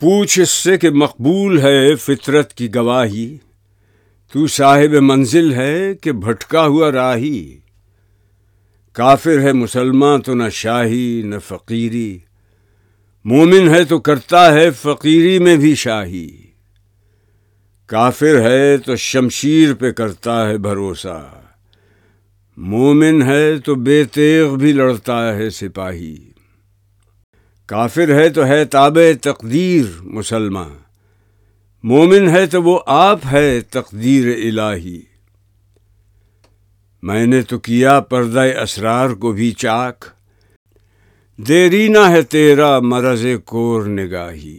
پوچھ اس سے کہ مقبول ہے فطرت کی گواہی۔ تو صاحب منزل ہے کہ بھٹکا ہوا راہی۔ کافر ہے مسلمان تو نہ شاہی نہ فقیری۔ مومن ہے تو کرتا ہے فقیری میں بھی شاہی۔ کافر ہے تو شمشیر پہ کرتا ہے بھروسہ۔ مومن ہے تو بے تیغ بھی لڑتا ہے سپاہی۔ کافر ہے تو ہے تابع تقدیر مسلمان۔ مومن ہے تو وہ آپ ہے تقدیر الہی۔ میں نے تو کیا پردہ اسرار کو بھی چاک۔ دیرینہ ہے تیرا مرض کور نگاہی۔